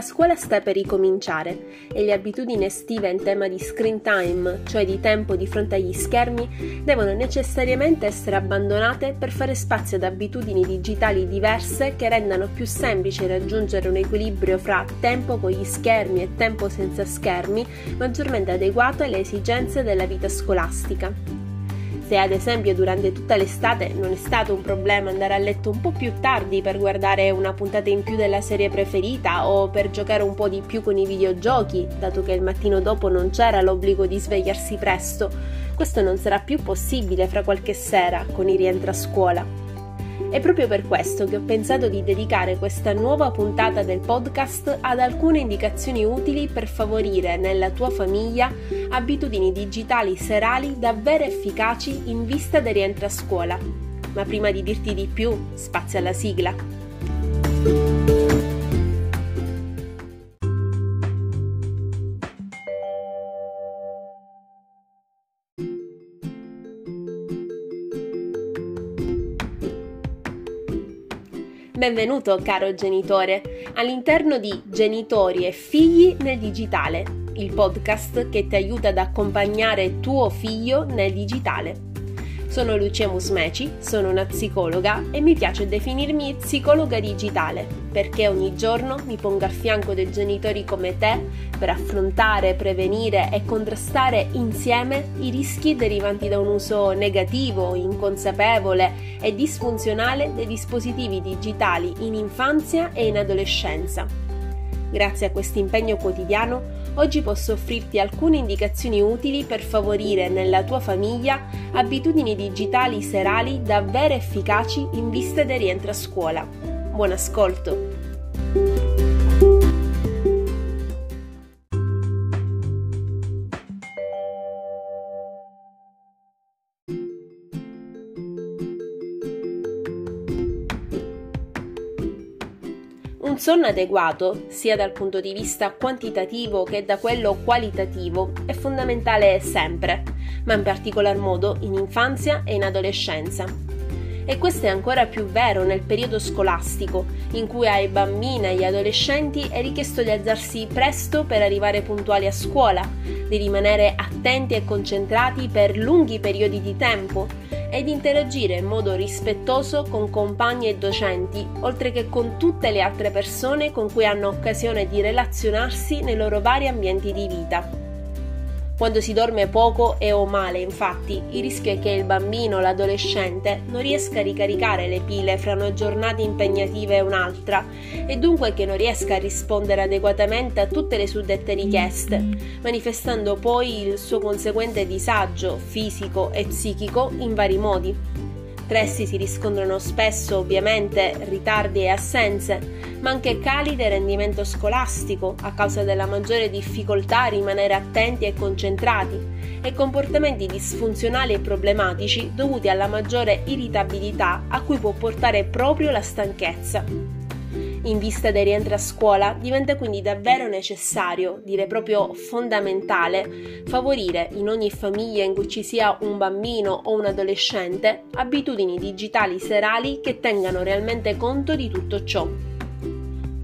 La scuola sta per ricominciare e le abitudini estive in tema di screen time, cioè di tempo di fronte agli schermi, devono necessariamente essere abbandonate per fare spazio ad abitudini digitali diverse che rendano più semplice raggiungere un equilibrio fra tempo con gli schermi e tempo senza schermi maggiormente adeguato alle esigenze della vita scolastica. Se ad esempio durante tutta l'estate non è stato un problema andare a letto un po' più tardi per guardare una puntata in più della serie preferita o per giocare un po' di più con i videogiochi, dato che il mattino dopo non c'era l'obbligo di svegliarsi presto, questo non sarà più possibile fra qualche sera con i rientri a scuola. È proprio per questo che ho pensato di dedicare questa nuova puntata del podcast ad alcune indicazioni utili per favorire nella tua famiglia abitudini digitali serali davvero efficaci in vista del rientro a scuola. Ma prima di dirti di più, spazio alla sigla. Benvenuto caro genitore all'interno di Genitori e figli nel digitale, il podcast che ti aiuta ad accompagnare tuo figlio nel digitale. Sono Lucia Musmeci, sono una psicologa e mi piace definirmi psicologa digitale perché ogni giorno mi pongo a fianco dei genitori come te per affrontare, prevenire e contrastare insieme i rischi derivanti da un uso negativo, inconsapevole e disfunzionale dei dispositivi digitali in infanzia e in adolescenza. Grazie a questo impegno quotidiano oggi posso offrirti alcune indicazioni utili per favorire nella tua famiglia abitudini digitali serali davvero efficaci in vista del rientro a scuola. Buon ascolto! Un sonno adeguato, sia dal punto di vista quantitativo che da quello qualitativo, è fondamentale sempre, ma in particolar modo in infanzia e in adolescenza. E questo è ancora più vero nel periodo scolastico, in cui ai bambini e agli adolescenti è richiesto di alzarsi presto per arrivare puntuali a scuola, di rimanere attenti e concentrati per lunghi periodi di tempo ed interagire in modo rispettoso con compagni e docenti, oltre che con tutte le altre persone con cui hanno occasione di relazionarsi nei loro vari ambienti di vita. Quando si dorme poco e o male, infatti, il rischio è che il bambino, l'adolescente, non riesca a ricaricare le pile fra una giornata impegnativa e un'altra e dunque che non riesca a rispondere adeguatamente a tutte le suddette richieste, manifestando poi il suo conseguente disagio fisico e psichico in vari modi. Tra essi si riscontrano spesso ovviamente ritardi e assenze, ma anche cali del rendimento scolastico a causa della maggiore difficoltà a rimanere attenti e concentrati e comportamenti disfunzionali e problematici dovuti alla maggiore irritabilità a cui può portare proprio la stanchezza. In vista dei rientri a scuola diventa quindi davvero necessario, direi proprio fondamentale, favorire in ogni famiglia in cui ci sia un bambino o un adolescente abitudini digitali serali che tengano realmente conto di tutto ciò.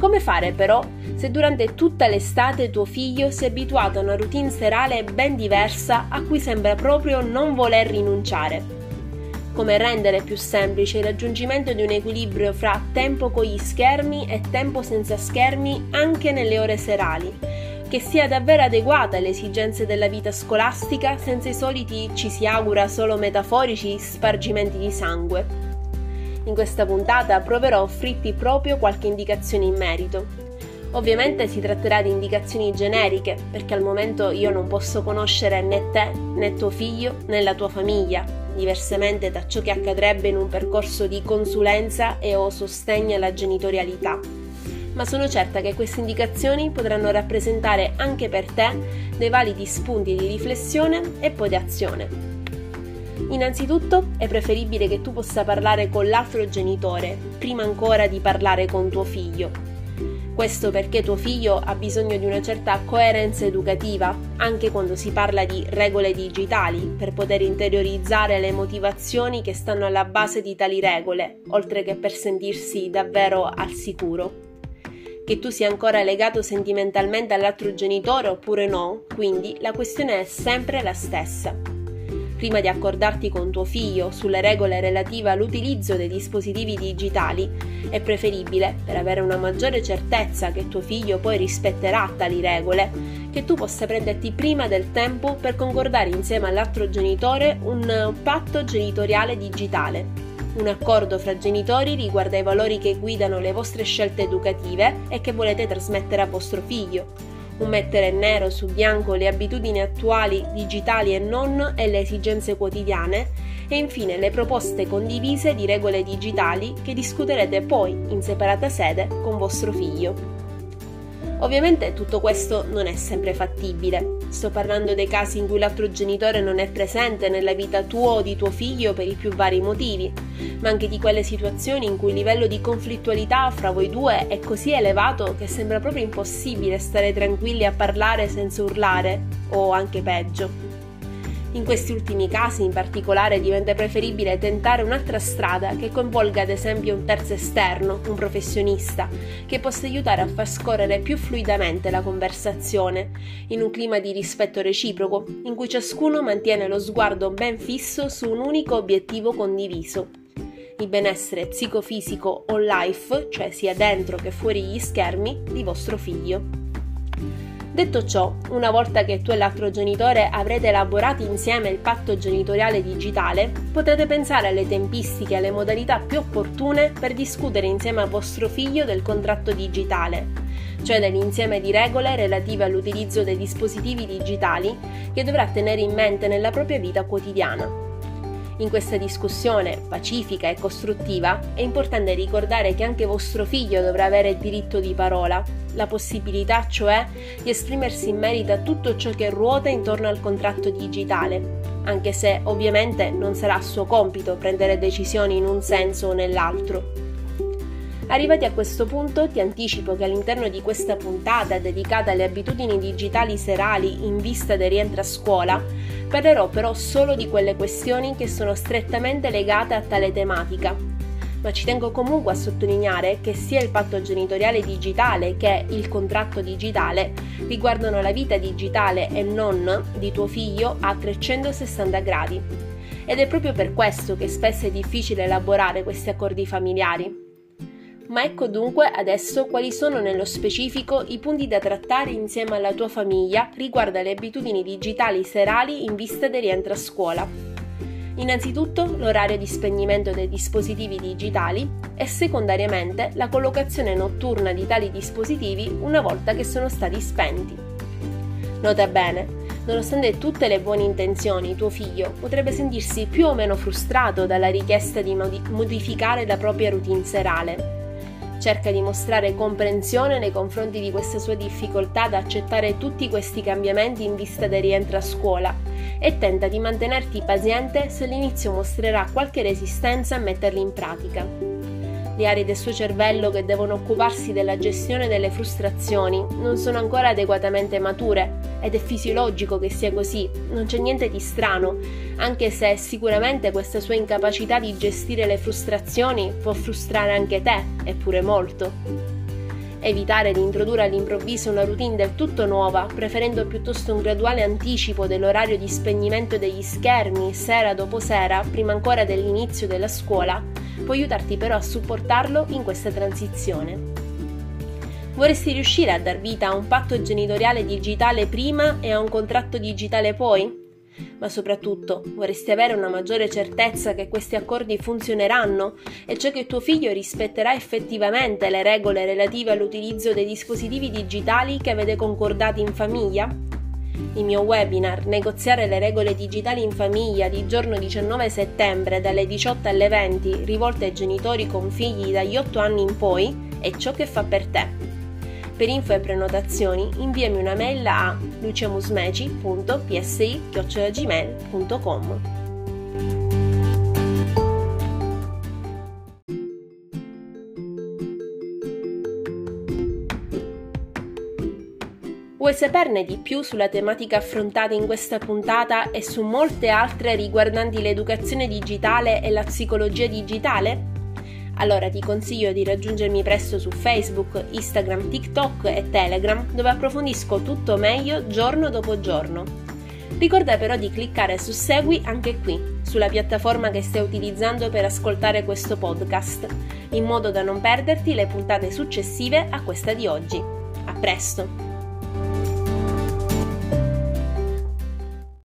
Come fare però se durante tutta l'estate tuo figlio si è abituato a una routine serale ben diversa a cui sembra proprio non voler rinunciare? Come rendere più semplice il raggiungimento di un equilibrio fra tempo con gli schermi e tempo senza schermi anche nelle ore serali, che sia davvero adeguata alle esigenze della vita scolastica senza i soliti, ci si augura solo metaforici, spargimenti di sangue. In questa puntata proverò a offrirti proprio qualche indicazione in merito. Ovviamente si tratterà di indicazioni generiche, perché al momento io non posso conoscere né te, né tuo figlio, né la tua famiglia, diversamente da ciò che accadrebbe in un percorso di consulenza e o sostegno alla genitorialità. Ma sono certa che queste indicazioni potranno rappresentare anche per te dei validi spunti di riflessione e poi di azione. Innanzitutto è preferibile che tu possa parlare con l'altro genitore prima ancora di parlare con tuo figlio, questo perché tuo figlio ha bisogno di una certa coerenza educativa, anche quando si parla di regole digitali, per poter interiorizzare le motivazioni che stanno alla base di tali regole, oltre che per sentirsi davvero al sicuro. che tu sia ancora legato sentimentalmente all'altro genitore oppure no, quindi la questione è sempre la stessa. Prima di accordarti con tuo figlio sulle regole relative all'utilizzo dei dispositivi digitali, è preferibile, per avere una maggiore certezza che tuo figlio poi rispetterà tali regole, che tu possa prenderti prima del tempo per concordare insieme all'altro genitore un patto genitoriale digitale un accordo fra genitori riguarda i valori che guidano le vostre scelte educative e che volete trasmettere a vostro figlio. Un mettere nero su bianco le abitudini attuali, digitali e non e le esigenze quotidiane e infine le proposte condivise di regole digitali che discuterete poi in separata sede con vostro figlio. Ovviamente tutto questo non è sempre fattibile. Sto parlando dei casi in cui l'altro genitore non è presente nella vita tua o di tuo figlio per i più vari motivi, ma anche di quelle situazioni in cui il livello di conflittualità fra voi due è così elevato che sembra proprio impossibile stare tranquilli a parlare senza urlare, o anche peggio. In questi ultimi casi in particolare diventa preferibile tentare un'altra strada che coinvolga ad esempio un terzo esterno, un professionista, che possa aiutare a far scorrere più fluidamente la conversazione, in un clima di rispetto reciproco, in cui ciascuno mantiene lo sguardo ben fisso su un unico obiettivo condiviso. Il benessere psicofisico o life, cioè sia dentro che fuori gli schermi, di vostro figlio. Detto ciò, una volta che tu e l'altro genitore avrete elaborato insieme il patto genitoriale digitale, potrete pensare alle tempistiche e alle modalità più opportune per discutere insieme a vostro figlio del contratto digitale, cioè dell'insieme di regole relative all'utilizzo dei dispositivi digitali che dovrà tenere in mente nella propria vita quotidiana. In questa discussione pacifica e costruttiva è importante ricordare che anche vostro figlio dovrà avere il diritto di parola, la possibilità cioè di esprimersi in merito a tutto ciò che ruota intorno al contratto digitale, anche se ovviamente non sarà suo compito prendere decisioni in un senso o nell'altro. Arrivati a questo punto ti anticipo che all'interno di questa puntata dedicata alle abitudini digitali serali in vista del rientro a scuola, parlerò però solo di quelle questioni che sono strettamente legate a tale tematica. Ma ci tengo comunque a sottolineare che sia il patto genitoriale digitale che il contratto digitale riguardano la vita digitale e non di tuo figlio a 360 gradi. Ed è proprio per questo che spesso è difficile elaborare questi accordi familiari, ma ecco dunque adesso quali sono nello specifico i punti da trattare insieme alla tua famiglia riguardo alle abitudini digitali serali in vista del rientro a scuola. Innanzitutto l'orario di spegnimento dei dispositivi digitali e secondariamente la collocazione notturna di tali dispositivi una volta che sono stati spenti. Nota bene, nonostante tutte le buone intenzioni, tuo figlio potrebbe sentirsi più o meno frustrato dalla richiesta di modificare la propria routine serale cerca di mostrare comprensione nei confronti di questa sua difficoltà ad accettare tutti questi cambiamenti in vista del rientro a scuola e tenta di mantenerti paziente se all'inizio mostrerà qualche resistenza a metterli in pratica. Le aree del suo cervello che devono occuparsi della gestione delle frustrazioni non sono ancora adeguatamente mature ed è fisiologico che sia così, non c'è niente di strano, anche se sicuramente questa sua incapacità di gestire le frustrazioni può frustrare anche te, eppure molto. Evitare di introdurre all'improvviso una routine del tutto nuova, preferendo piuttosto un graduale anticipo dell'orario di spegnimento degli schermi sera dopo sera, prima ancora dell'inizio della scuola, può aiutarti però a supportarlo in questa transizione. Vorresti riuscire a dar vita a un patto genitoriale digitale prima e a un contratto digitale poi? Ma soprattutto vorresti avere una maggiore certezza che questi accordi funzioneranno e cioè che tuo figlio rispetterà effettivamente le regole relative all'utilizzo dei dispositivi digitali che avete concordati in famiglia? Il mio webinar Negoziare le regole digitali in famiglia di giorno 19 settembre dalle 18 alle 20 rivolte ai genitori con figli dagli 8 anni in poi è ciò che fa per te. Per info e prenotazioni inviami una mail a luciamusmeci.psi.gmail.com Vuoi saperne di più sulla tematica affrontata in questa puntata e su molte altre riguardanti l'educazione digitale e la psicologia digitale? Allora ti consiglio di raggiungermi presto su Facebook, Instagram, TikTok e Telegram dove approfondisco tutto meglio giorno dopo giorno. Ricorda però di cliccare su Segui anche qui, sulla piattaforma che stai utilizzando per ascoltare questo podcast, in modo da non perderti le puntate successive a questa di oggi. A presto!